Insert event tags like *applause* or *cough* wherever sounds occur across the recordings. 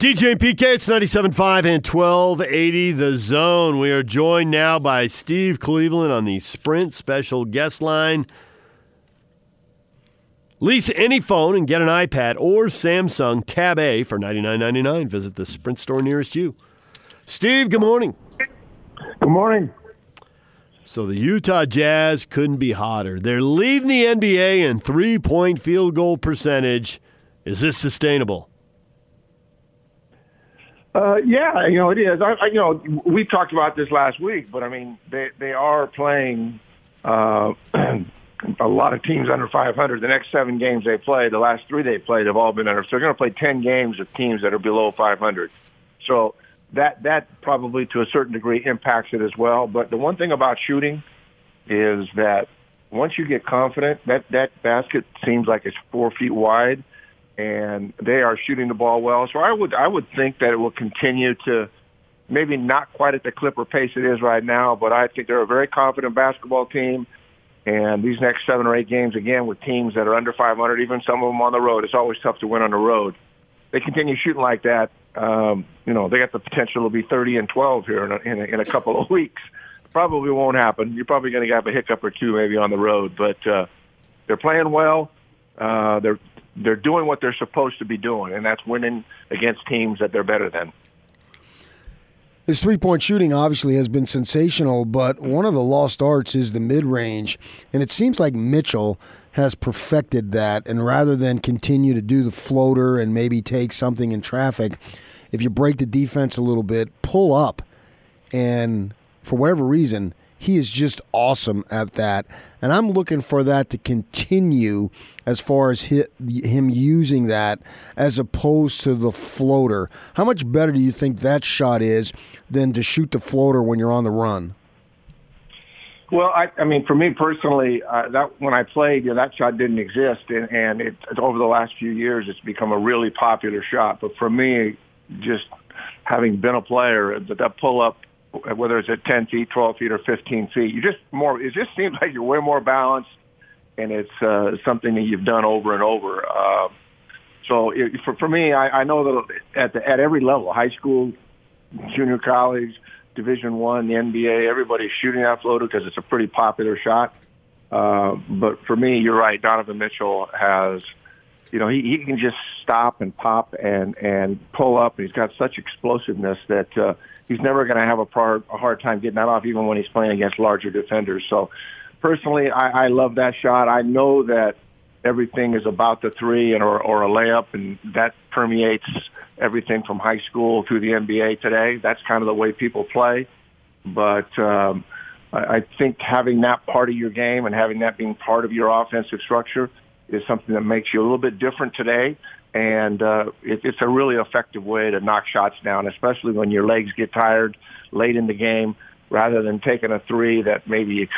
DJ and PK, it's 97.5 and 1280 The Zone. We are joined now by Steve Cleveland on the Sprint special guest line. Lease any phone and get an iPad or Samsung Tab A for $99.99. Visit the Sprint store nearest you. Steve, good morning. Good morning. So the Utah Jazz couldn't be hotter. They're leading the NBA in three point field goal percentage. Is this sustainable? Uh, yeah, you know it is. I, I, you know, we talked about this last week, but I mean, they they are playing uh, *clears throat* a lot of teams under 500. The next seven games they play, the last three they played have all been under. So they're going to play 10 games with teams that are below 500. So that that probably to a certain degree impacts it as well. But the one thing about shooting is that once you get confident, that that basket seems like it's four feet wide and they are shooting the ball well. So I would I would think that it will continue to maybe not quite at the Clipper pace it is right now, but I think they're a very confident basketball team. And these next seven or eight games, again, with teams that are under 500, even some of them on the road, it's always tough to win on the road. They continue shooting like that. Um, you know, they got the potential to be 30 and 12 here in a, in a, in a couple of *laughs* weeks. Probably won't happen. You're probably going to have a hiccup or two maybe on the road, but uh, they're playing well. Uh, they're they're doing what they're supposed to be doing, and that's winning against teams that they're better than. His three point shooting obviously has been sensational, but one of the lost arts is the mid range. And it seems like Mitchell has perfected that. And rather than continue to do the floater and maybe take something in traffic, if you break the defense a little bit, pull up. And for whatever reason, he is just awesome at that. And I'm looking for that to continue as far as him using that as opposed to the floater. How much better do you think that shot is than to shoot the floater when you're on the run? Well, I, I mean, for me personally, uh, that when I played, you know, that shot didn't exist, and, and it, over the last few years, it's become a really popular shot. But for me, just having been a player, that, that pull up whether it's at 10 feet, 12 feet, or 15 feet. You just more. It just *laughs* seems like you're way more balanced, and it's uh, something that you've done over and over. Uh, so it, for for me, I, I know that at the, at every level, high school, junior college, Division One, the NBA, everybody's shooting that floater because it's a pretty popular shot. Uh, but for me, you're right. Donovan Mitchell has, you know, he, he can just stop and pop and and pull up. He's got such explosiveness that. Uh, he's never going to have a, par, a hard time getting that off, even when he's playing against larger defenders. So, personally, I, I love that shot. I know that everything is about the three and or, or a layup, and that permeates everything from high school to the NBA today. That's kind of the way people play. But um, I, I think having that part of your game and having that being part of your offensive structure is something that makes you a little bit different today and uh, it, it's a really effective way to knock shots down, especially when your legs get tired late in the game. Rather than taking a three that maybe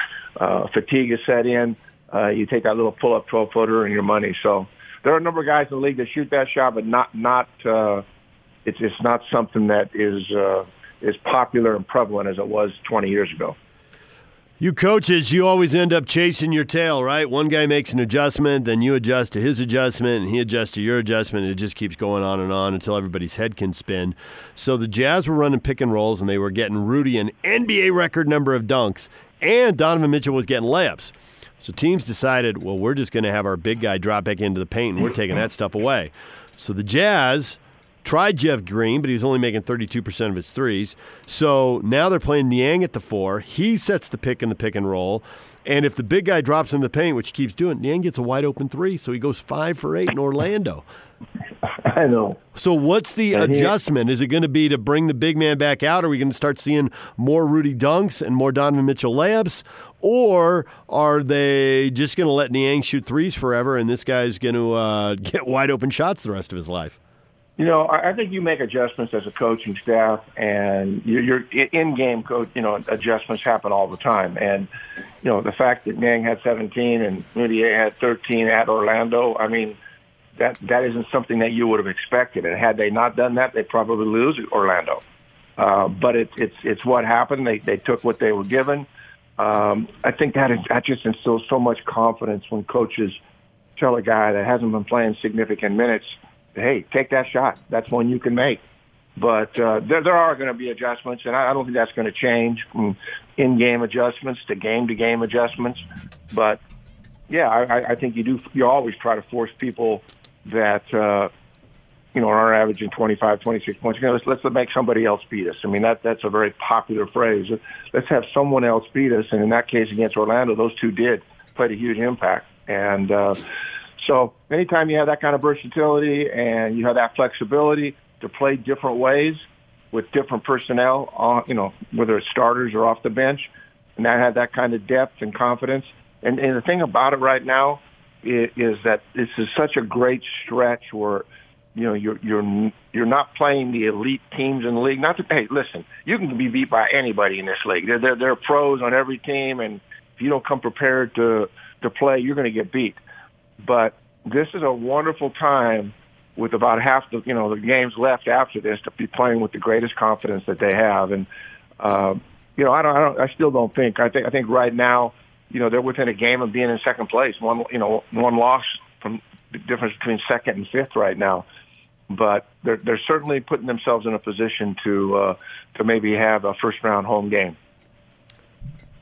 uh, fatigue is set in, uh, you take that little pull-up 12-footer and you're money. So there are a number of guys in the league that shoot that shot, but not not uh, it's it's not something that is uh, as popular and prevalent as it was 20 years ago. You coaches, you always end up chasing your tail, right? One guy makes an adjustment, then you adjust to his adjustment, and he adjusts to your adjustment. And it just keeps going on and on until everybody's head can spin. So the Jazz were running pick and rolls, and they were getting Rudy an NBA record number of dunks, and Donovan Mitchell was getting layups. So teams decided, well, we're just going to have our big guy drop back into the paint, and we're taking that stuff away. So the Jazz tried Jeff Green, but he was only making 32% of his threes. So now they're playing Niang at the four. He sets the pick in the pick and roll. And if the big guy drops in the paint, which he keeps doing, Niang gets a wide open three. So he goes five for eight in Orlando. *laughs* I know. So what's the and adjustment? He, Is it going to be to bring the big man back out? Are we going to start seeing more Rudy dunks and more Donovan Mitchell layups? Or are they just going to let Niang shoot threes forever and this guy's going to uh, *laughs* get wide open shots the rest of his life? You know, I think you make adjustments as a coaching staff, and your, in-game coach. You know, adjustments happen all the time, and you know the fact that Niang had 17 and Mudiay had 13 at Orlando. I mean, that that isn't something that you would have expected. And had they not done that, they'd probably lose Orlando. Uh, but it, it's it's what happened. They they took what they were given. Um, I think that is, that just instills so much confidence when coaches tell a guy that hasn't been playing significant minutes hey, take that shot. That's one you can make. But uh, there, there are going to be adjustments, and I, I don't think that's going to change from in-game adjustments to game-to-game adjustments. But yeah, I, I think you do. You always try to force people that uh, you know are averaging 25, 26 points. You know, let's let's make somebody else beat us. I mean that that's a very popular phrase. Let's have someone else beat us, and in that case against Orlando, those two did played a huge impact. And uh, so anytime you have that kind of versatility and you have that flexibility to play different ways with different personnel, on, you know, whether it's starters or off the bench, and that had that kind of depth and confidence. And, and the thing about it right now is, is that this is such a great stretch where you know you're you're you're not playing the elite teams in the league. Not to hey, listen, you can be beat by anybody in this league. There there, there are pros on every team, and if you don't come prepared to to play, you're going to get beat. But this is a wonderful time with about half the you know the games left after this to be playing with the greatest confidence that they have. And uh, you know, I don't, I don't, I still don't think. I think, I think right now, you know, they're within a game of being in second place. One, you know, one loss from the difference between second and fifth right now. But they're they're certainly putting themselves in a position to uh, to maybe have a first round home game.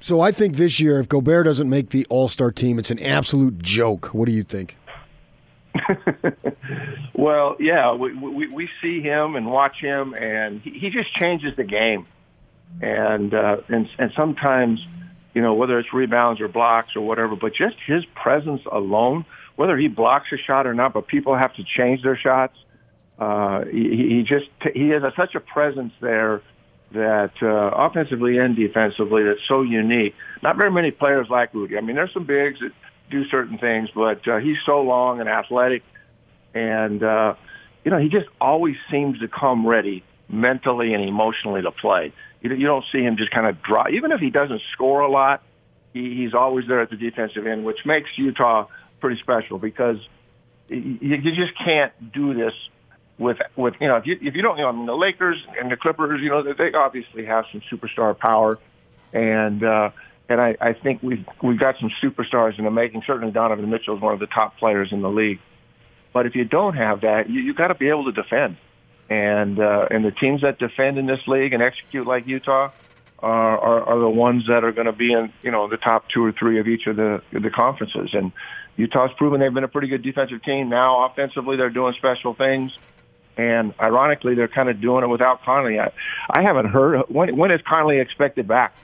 So I think this year, if Gobert doesn't make the All Star team, it's an absolute joke. What do you think? *laughs* well, yeah, we, we we see him and watch him, and he, he just changes the game, and uh, and and sometimes, you know, whether it's rebounds or blocks or whatever, but just his presence alone, whether he blocks a shot or not, but people have to change their shots. Uh, he, he just he has a, such a presence there that uh, offensively and defensively that's so unique. Not very many players like Rudy. I mean, there's some bigs that do certain things, but uh, he's so long and athletic, and uh, you know he just always seems to come ready mentally and emotionally to play. You, you don't see him just kind of drop. Even if he doesn't score a lot, he, he's always there at the defensive end, which makes Utah pretty special because you, you just can't do this with with you know if you if you don't you know I mean the Lakers and the Clippers you know they obviously have some superstar power and uh and I, I think we've we've got some superstars in the making. Certainly, Donovan Mitchell is one of the top players in the league. But if you don't have that, you you got to be able to defend. And uh, and the teams that defend in this league and execute like Utah are are, are the ones that are going to be in you know the top two or three of each of the the conferences. And Utah's proven they've been a pretty good defensive team. Now offensively, they're doing special things. And ironically, they're kind of doing it without Conley. I, I haven't heard when when is Conley expected back?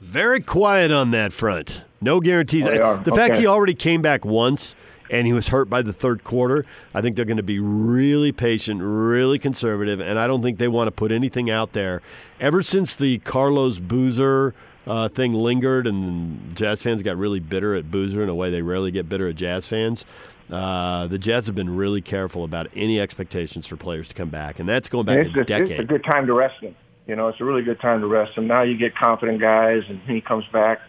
Very quiet on that front. No guarantees. Oh, the okay. fact he already came back once and he was hurt by the third quarter, I think they're going to be really patient, really conservative, and I don't think they want to put anything out there. Ever since the Carlos Boozer uh, thing lingered and Jazz fans got really bitter at Boozer in a way they rarely get bitter at Jazz fans, uh, the Jazz have been really careful about any expectations for players to come back, and that's going back it's a a, decade. It's a good time to rest him. You know, it's a really good time to rest him. Now you get confident guys, and he comes back.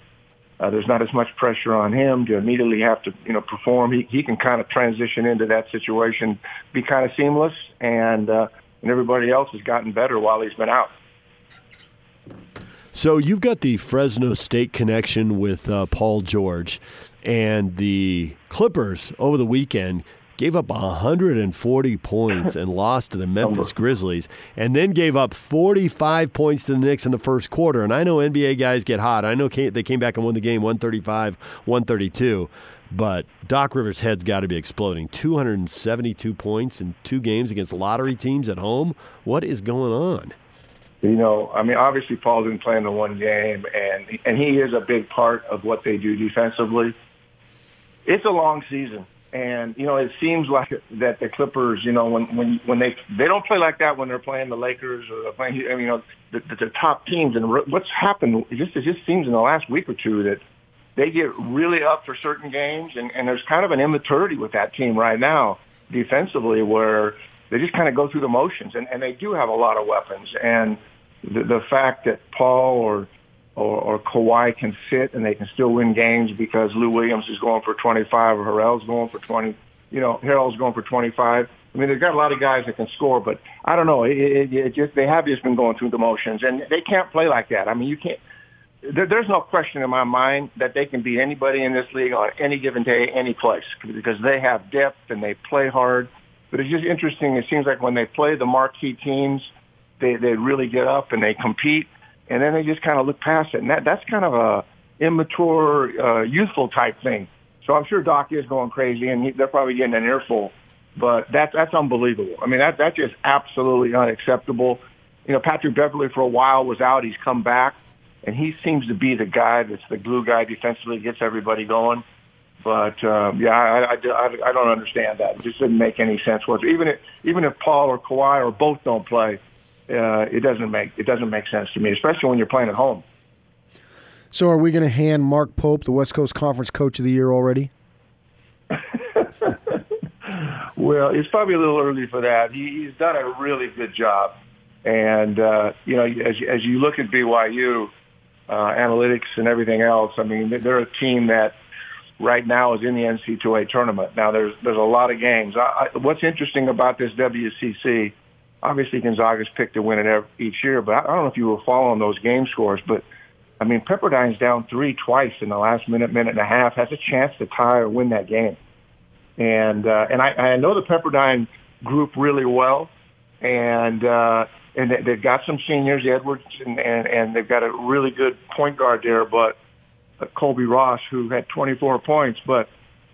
Uh, there's not as much pressure on him to immediately have to, you know, perform. He he can kind of transition into that situation, be kind of seamless, and uh, and everybody else has gotten better while he's been out. So you've got the Fresno State connection with uh, Paul George, and the Clippers over the weekend gave up 140 points and *laughs* lost to the Memphis Grizzlies, and then gave up 45 points to the Knicks in the first quarter. And I know NBA guys get hot. I know they came back and won the game 135 132. But Doc Rivers' head's got to be exploding. 272 points in two games against lottery teams at home. What is going on? You know, I mean, obviously Paul didn't play in the one game, and and he is a big part of what they do defensively. It's a long season, and you know, it seems like that the Clippers, you know, when when when they they don't play like that when they're playing the Lakers or they're playing, I mean, you know, the, the, the top teams. And what's happened? It just it just seems in the last week or two that they get really up for certain games, and and there's kind of an immaturity with that team right now defensively, where they just kind of go through the motions, and and they do have a lot of weapons, and the, the fact that Paul or or, or Kawhi can fit and they can still win games because Lou Williams is going for 25 or Harrell's going for 20. You know, Harrell's going for 25. I mean, they've got a lot of guys that can score, but I don't know. It, it, it just they have just been going through the motions, and they can't play like that. I mean, you can't. There, there's no question in my mind that they can beat anybody in this league on any given day, any place, because they have depth and they play hard. But it's just interesting. It seems like when they play the marquee teams, they they really get up and they compete, and then they just kind of look past it. And that that's kind of a immature, uh, youthful type thing. So I'm sure Doc is going crazy, and he, they're probably getting an earful. But that's that's unbelievable. I mean, that that's just absolutely unacceptable. You know, Patrick Beverley for a while was out. He's come back, and he seems to be the guy that's the glue guy defensively, gets everybody going. But um, yeah, I, I, I, I don't understand that. It just didn't make any sense. Was even if even if Paul or Kawhi or both don't play, uh, it doesn't make it doesn't make sense to me, especially when you're playing at home. So, are we going to hand Mark Pope the West Coast Conference Coach of the Year already? *laughs* well, it's probably a little early for that. He, he's done a really good job, and uh, you know, as as you look at BYU uh, analytics and everything else, I mean, they're a team that right now is in the NCAA tournament. Now, there's there's a lot of games. I, I, what's interesting about this WCC? Obviously, Gonzaga's picked to win it every, each year, but I, I don't know if you were following those game scores, but I mean, Pepperdine's down three twice in the last minute, minute and a half, has a chance to tie or win that game. And uh, and I, I know the Pepperdine group really well, and uh, and they've got some seniors, Edwards, and, and and they've got a really good point guard there, but uh, Colbey Ross, who had 24 points. But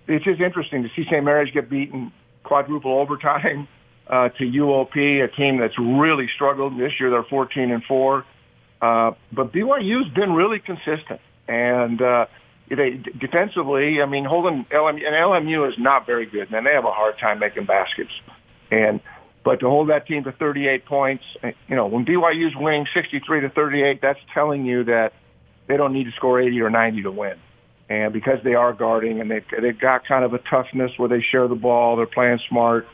it's just interesting to see St. Mary's get beaten quadruple overtime uh, to UOP, a team that's really struggled this year. They're 14 and four. Uh, but BYU's been really consistent, and uh, they defensively. I mean, holding LMU and LMU is not very good, and they have a hard time making baskets. And but to hold that team to 38 points, you know, when BYU's winning 63 to 38, that's telling you that they don't need to score 80 or 90 to win. And because they are guarding and they've, they've got kind of a toughness where they share the ball, they're playing smart.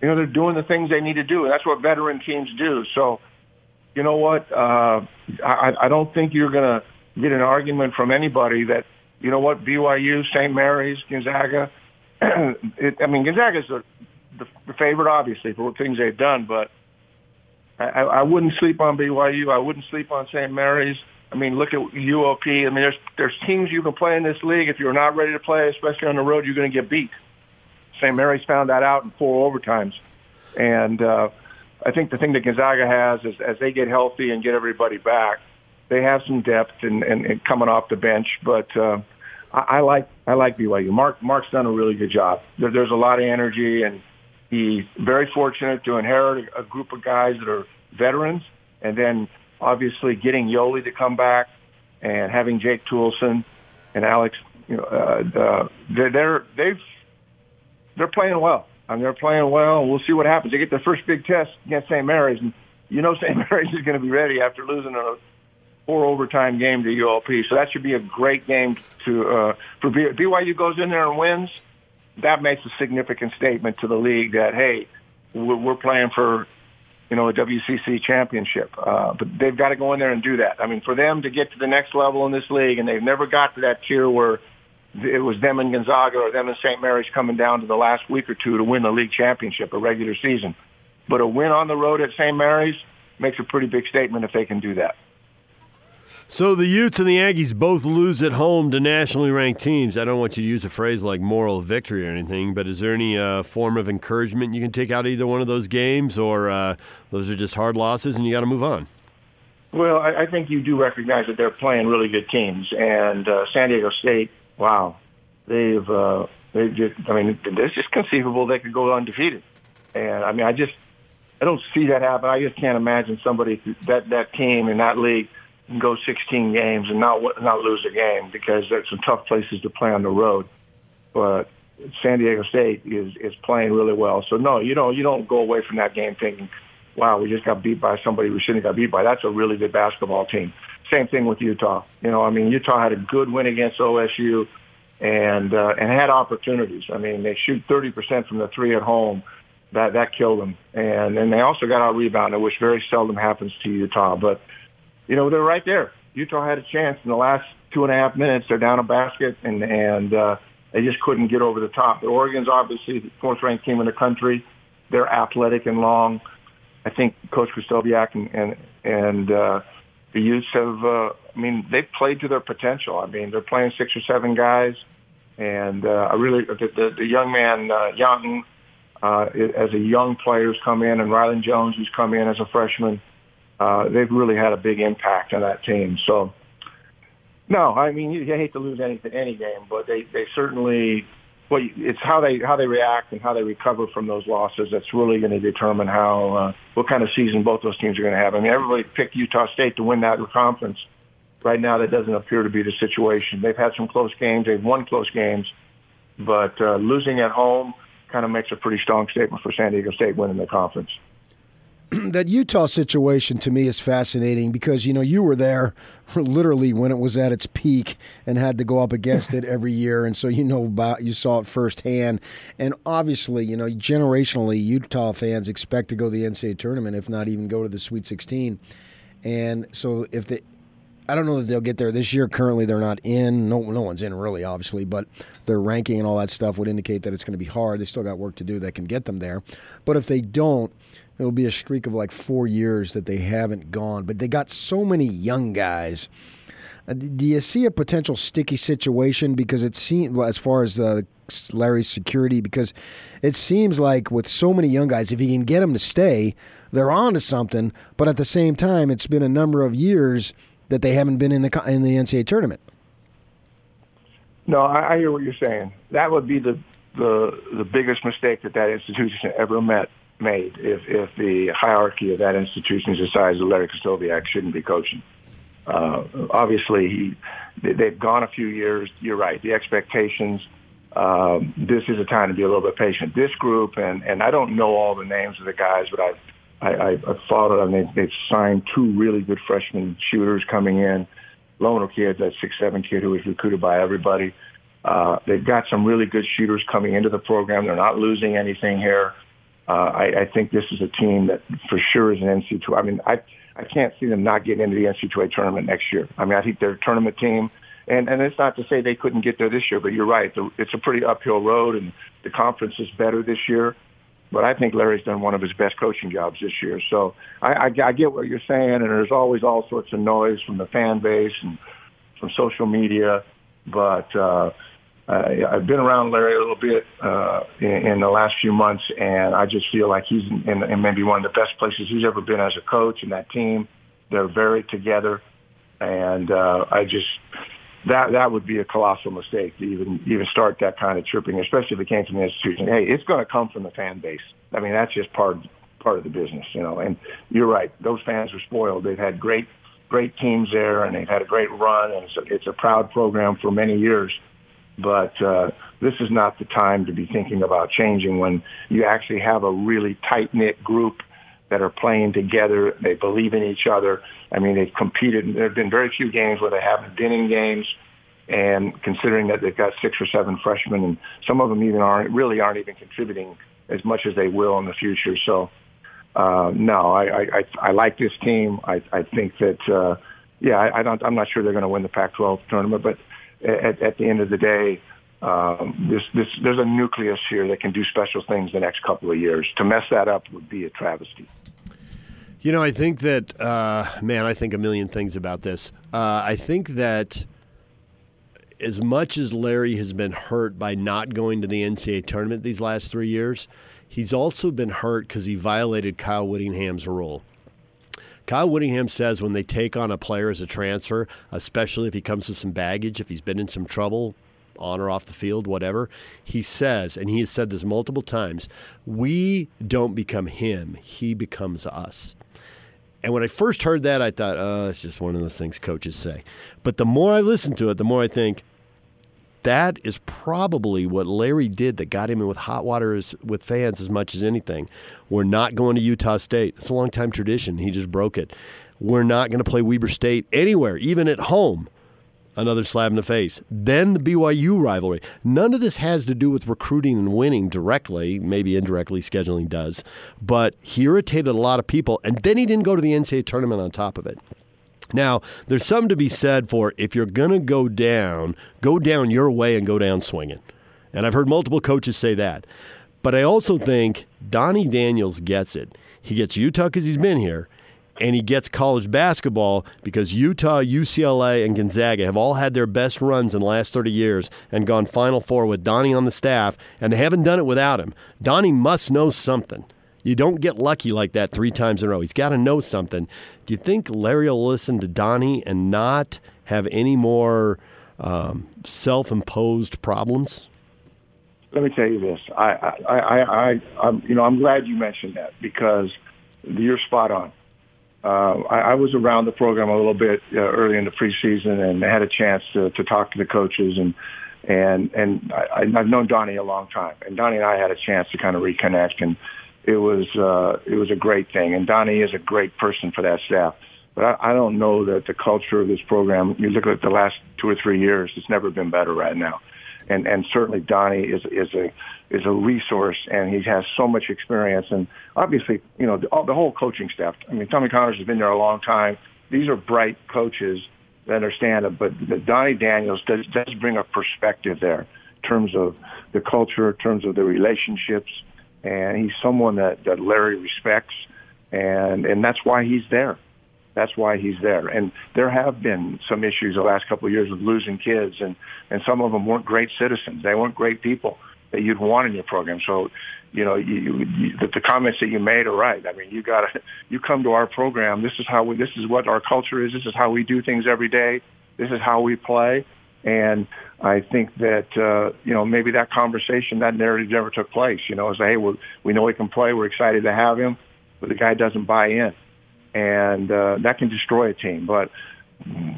You know, they're doing the things they need to do, and that's what veteran teams do. So you know what? Uh, I, I don't think you're going to get an argument from anybody that, you know what, BYU, St. Mary's, Gonzaga. *clears throat* it, I mean, Gonzaga's the, the, the favorite, obviously, for what things they've done, but I, I wouldn't sleep on BYU. I wouldn't sleep on St. Mary's. I mean, look at UOP. I mean, there's there's teams you can play in this league. If you're not ready to play, especially on the road, you're going to get beat. St. Mary's found that out in four overtimes, and uh, I think the thing that Gonzaga has is as they get healthy and get everybody back, they have some depth and, and, and coming off the bench. But uh, I, I like I like BYU. Mark Mark's done a really good job. There, there's a lot of energy, and he's very fortunate to inherit a, group of guys that are veterans, and then obviously getting Yoeli to come back and having Jake Toolson and Alex. You know, uh, uh, they're, they're they've they're playing well and they're playing well. We'll see what happens. They get their first big test against St. Mary's, and you know *laughs* St. Mary's is going to be ready after losing a four overtime game to UOP. So that should be a great game to uh, for BYU goes in there and wins. That makes a significant statement to the league that hey, we're playing for you know a WCC championship. Uh, but they've got to go in there and do that. I mean, for them to get to the next level in this league, and they've never got to that tier where it was them and Gonzaga or them and St. Mary's coming down to the last week or two to win the league championship, a regular season. But a win on the road at St. Mary's makes a pretty big statement if they can do that. So the Utes and the Aggies both lose at home to nationally ranked teams. I don't want you to use a phrase like moral victory or anything, but is there any uh, form of encouragement you can take out of either one of those games, or uh, those are just hard losses and you got to move on? Well, I, I think you do recognize that they're playing really good teams, and uh, San Diego State wow, they've uh, they just I mean it's just conceivable they could go undefeated, and I mean I just I don't see that happen. I just can't imagine somebody that that team in that league can go 16 games and not not lose a game because there's some tough places to play on the road, but. San Diego State is is playing really well. So no, you don't you don't go away from that game thinking, "Wow, we just got beat by somebody we shouldn't have got beat by." That's a really good basketball team. Same thing with Utah. You know, I mean, Utah had a good win against OSU and uh, and had opportunities. I mean, they shoot 30% from the three at home. That that killed them. And and they also got out rebounded, which very seldom happens to Utah. But you know, they're right there. Utah had a chance in the last two and a half minutes. They're down a basket, and and uh, they just couldn't get over the top. But Oregon's obviously the fourth ranked team in the country. They're athletic and long. I think Coach Krystkowiak and and and uh, the Utes have, uh, I mean, they've played to their potential. I mean, they're playing six or seven guys, and uh, I really, the, the, the young man uh, Jantunen uh, as a young player who's come in, and Rylan Jones who's come in as a freshman. Uh, they've really had a big impact on that team. So, no, I mean you, you hate to lose any any game, but they they certainly. Well, it's how they how they react and how they recover from those losses that's really going to determine how uh, what kind of season both those teams are going to have. I mean, everybody picked Utah State to win that conference. Right now, that doesn't appear to be the situation. They've had some close games. They've won close games, but uh, losing at home kind of makes a pretty strong statement for San Diego State winning the conference. *clears throat* that Utah situation to me is fascinating because you know you were there *laughs* literally when it was at its peak and had to go up against it every year, and so you know about you saw it firsthand. And obviously, you know generationally, Utah fans expect to go to the NCAA tournament, if not even go to the Sweet 16. And so if the I don't know that they'll get there this year. Currently, they're not in. No, no one's in really, obviously, but their ranking and all that stuff would indicate that it's going to be hard. They still got work to do that can get them there. But if they don't, it'll be a streak of like four years that they haven't gone. But they got so many young guys. Uh, do you see a potential sticky situation? Because it seems, as far as uh, Larry's security, because it seems like with so many young guys, if he can get them to stay, they're on to something. But at the same time, it's been a number of years that they haven't been in the in the NCAA tournament. No, I, I hear what you're saying. That would be the the the biggest mistake that that institution ever met made if if the hierarchy of that institution size of Larry Krystkowiak shouldn't be coaching. Uh, obviously, he they've gone a few years. You're right. The expectations. Um, this is a time to be a little bit patient. This group, and and I don't know all the names of the guys, but I've I, I, I followed them. They, they've signed two really good freshman shooters coming in. Loner kid, that six seven kid who was recruited by everybody. Uh, they've got some really good shooters coming into the program. They're not losing anything here. Uh, I, I think this is a team that for sure is an NC2. I mean, I I can't see them not getting into the NCAA tournament next year. I mean, I think they're a tournament team, and and it's not to say they couldn't get there this year, but you're right. It's a pretty uphill road, and the conference is better this year. But I think Larry's done one of his best coaching jobs this year. So I, I, I get what you're saying, and there's always all sorts of noise from the fan base and from social media. But uh, I've been around Larry a little bit uh, in, in the last few months, and I just feel like he's in, in maybe one of the best places he's ever been as a coach. And that team, they're very together, and uh, I just that that would be a colossal mistake to even even start that kind of tripping, especially if it came from the institution. Hey, it's going to come from the fan base. I mean, that's just part part of the business, you know. And you're right; those fans are spoiled. They've had great great teams there, and they've had a great run, and it's a, it's a proud program for many years. But uh, this is not the time to be thinking about changing when you actually have a really tight knit group that are playing together. They believe in each other. I mean, they've competed. There have been very few games where they haven't been in games. And considering that they've got six or seven freshmen, and some of them even aren't really aren't even contributing as much as they will in the future. So, uh, no, I, I, I like this team. I, I think that, uh, yeah, I, I don't. I'm not sure they're going to win the Pac-12 tournament, but at, at the end of the day, um, this, this, there's a nucleus here that can do special things the next couple of years. To mess that up would be a travesty. You know, I think that, uh, man, I think a million things about this. Uh, I think that as much as Larry has been hurt by not going to the NCAA tournament these last three years, he's also been hurt because he violated Kyle Whittingham's rule. Kyle Whittingham says when they take on a player as a transfer, especially if he comes with some baggage, if he's been in some trouble, on or off the field, whatever, he says, and he has said this multiple times, we don't become him, he becomes us. And when I first heard that, I thought, oh, it's just one of those things coaches say. But the more I listen to it, the more I think that is probably what Larry did that got him in with hot water as, with fans as much as anything. We're not going to Utah State. It's a long time tradition. He just broke it. We're not going to play Weber State anywhere, even at home another slap in the face. Then the BYU rivalry. None of this has to do with recruiting and winning directly. Maybe indirectly, scheduling does. But he irritated a lot of people, and then he didn't go to the NCAA tournament on top of it. Now, there's something to be said for if you're going to go down, go down your way and go down swinging. And I've heard multiple coaches say that. But I also think Donnie Daniels gets it. He gets Utah because he's been here, and he gets college basketball because Utah, UCLA, and Gonzaga have all had their best runs in the last 30 years and gone Final Four with Donnie on the staff, and they haven't done it without him. Donnie must know something. You don't get lucky like that three times in a row. He's got to know something. Do you think Larry will listen to Donnie and not have any more um, self-imposed problems? Let me tell you this. I, I, I, I, I'm, you know, I'm glad you mentioned that because you're spot on. Uh, I, I was around the program a little bit uh, early in the preseason and had a chance to, to talk to the coaches and and and I, I've known Donnie a long time, and Donnie and I had a chance to kind of reconnect, and it was uh, it was a great thing. And Donnie is a great person for that staff, but I, I don't know that the culture of this program. You look at the last two or three years; it's never been better right now and and certainly Donnie is is a is a resource, and he has so much experience, and obviously, you know, the, all, the whole coaching staff. I mean, Tommy Connors has been there a long time. These are bright coaches that understand it, but Donnie Daniels does does bring a perspective there in terms of the culture, in terms of the relationships, and he's someone that that Larry respects, and and that's why he's there. That's why he's there. And there have been some issues the last couple of years with losing kids, and and some of them weren't great citizens. They weren't great people that you'd want in your program. So, you know, you, you, the, the comments that you made are right. I mean, you got to *laughs* you come to our program. This is how we. This is what our culture is. This is how we do things every day. This is how we play. And I think that uh, you know maybe that conversation, that narrative never took place. You know, as hey, we we know he can play. We're excited to have him, but the guy doesn't buy in and uh, that can destroy a team. But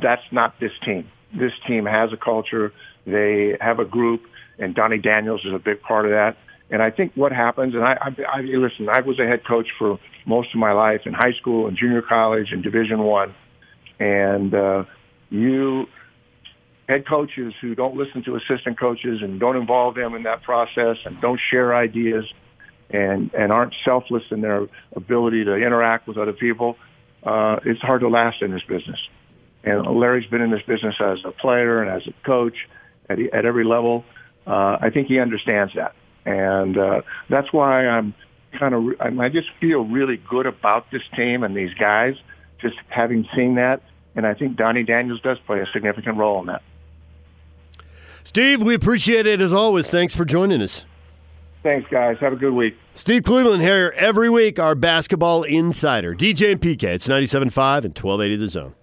that's not this team. This team has a culture. They have a group, and Donnie Daniels is a big part of that. And I think what happens, and I, I, I listen, I was a head coach for most of my life in high school and junior college and Division One, and uh, you head coaches who don't listen to assistant coaches and don't involve them in that process and don't share ideas and and aren't selfless in their ability to interact with other people, uh, it's hard to last in this business. And Larry's been in this business as a player and as a coach at, at every level. Uh, I think he understands that, and uh, that's why I'm kind of I just feel really good about this team and these guys, just having seen that. And I think Donnie Daniels does play a significant role in that. Steve, we appreciate it as always. Thanks for joining us. Thanks, guys. Have a good week. Steve Cleveland here every week, our basketball insider. DJ and PK, it's 97.5 and 1280 The Zone.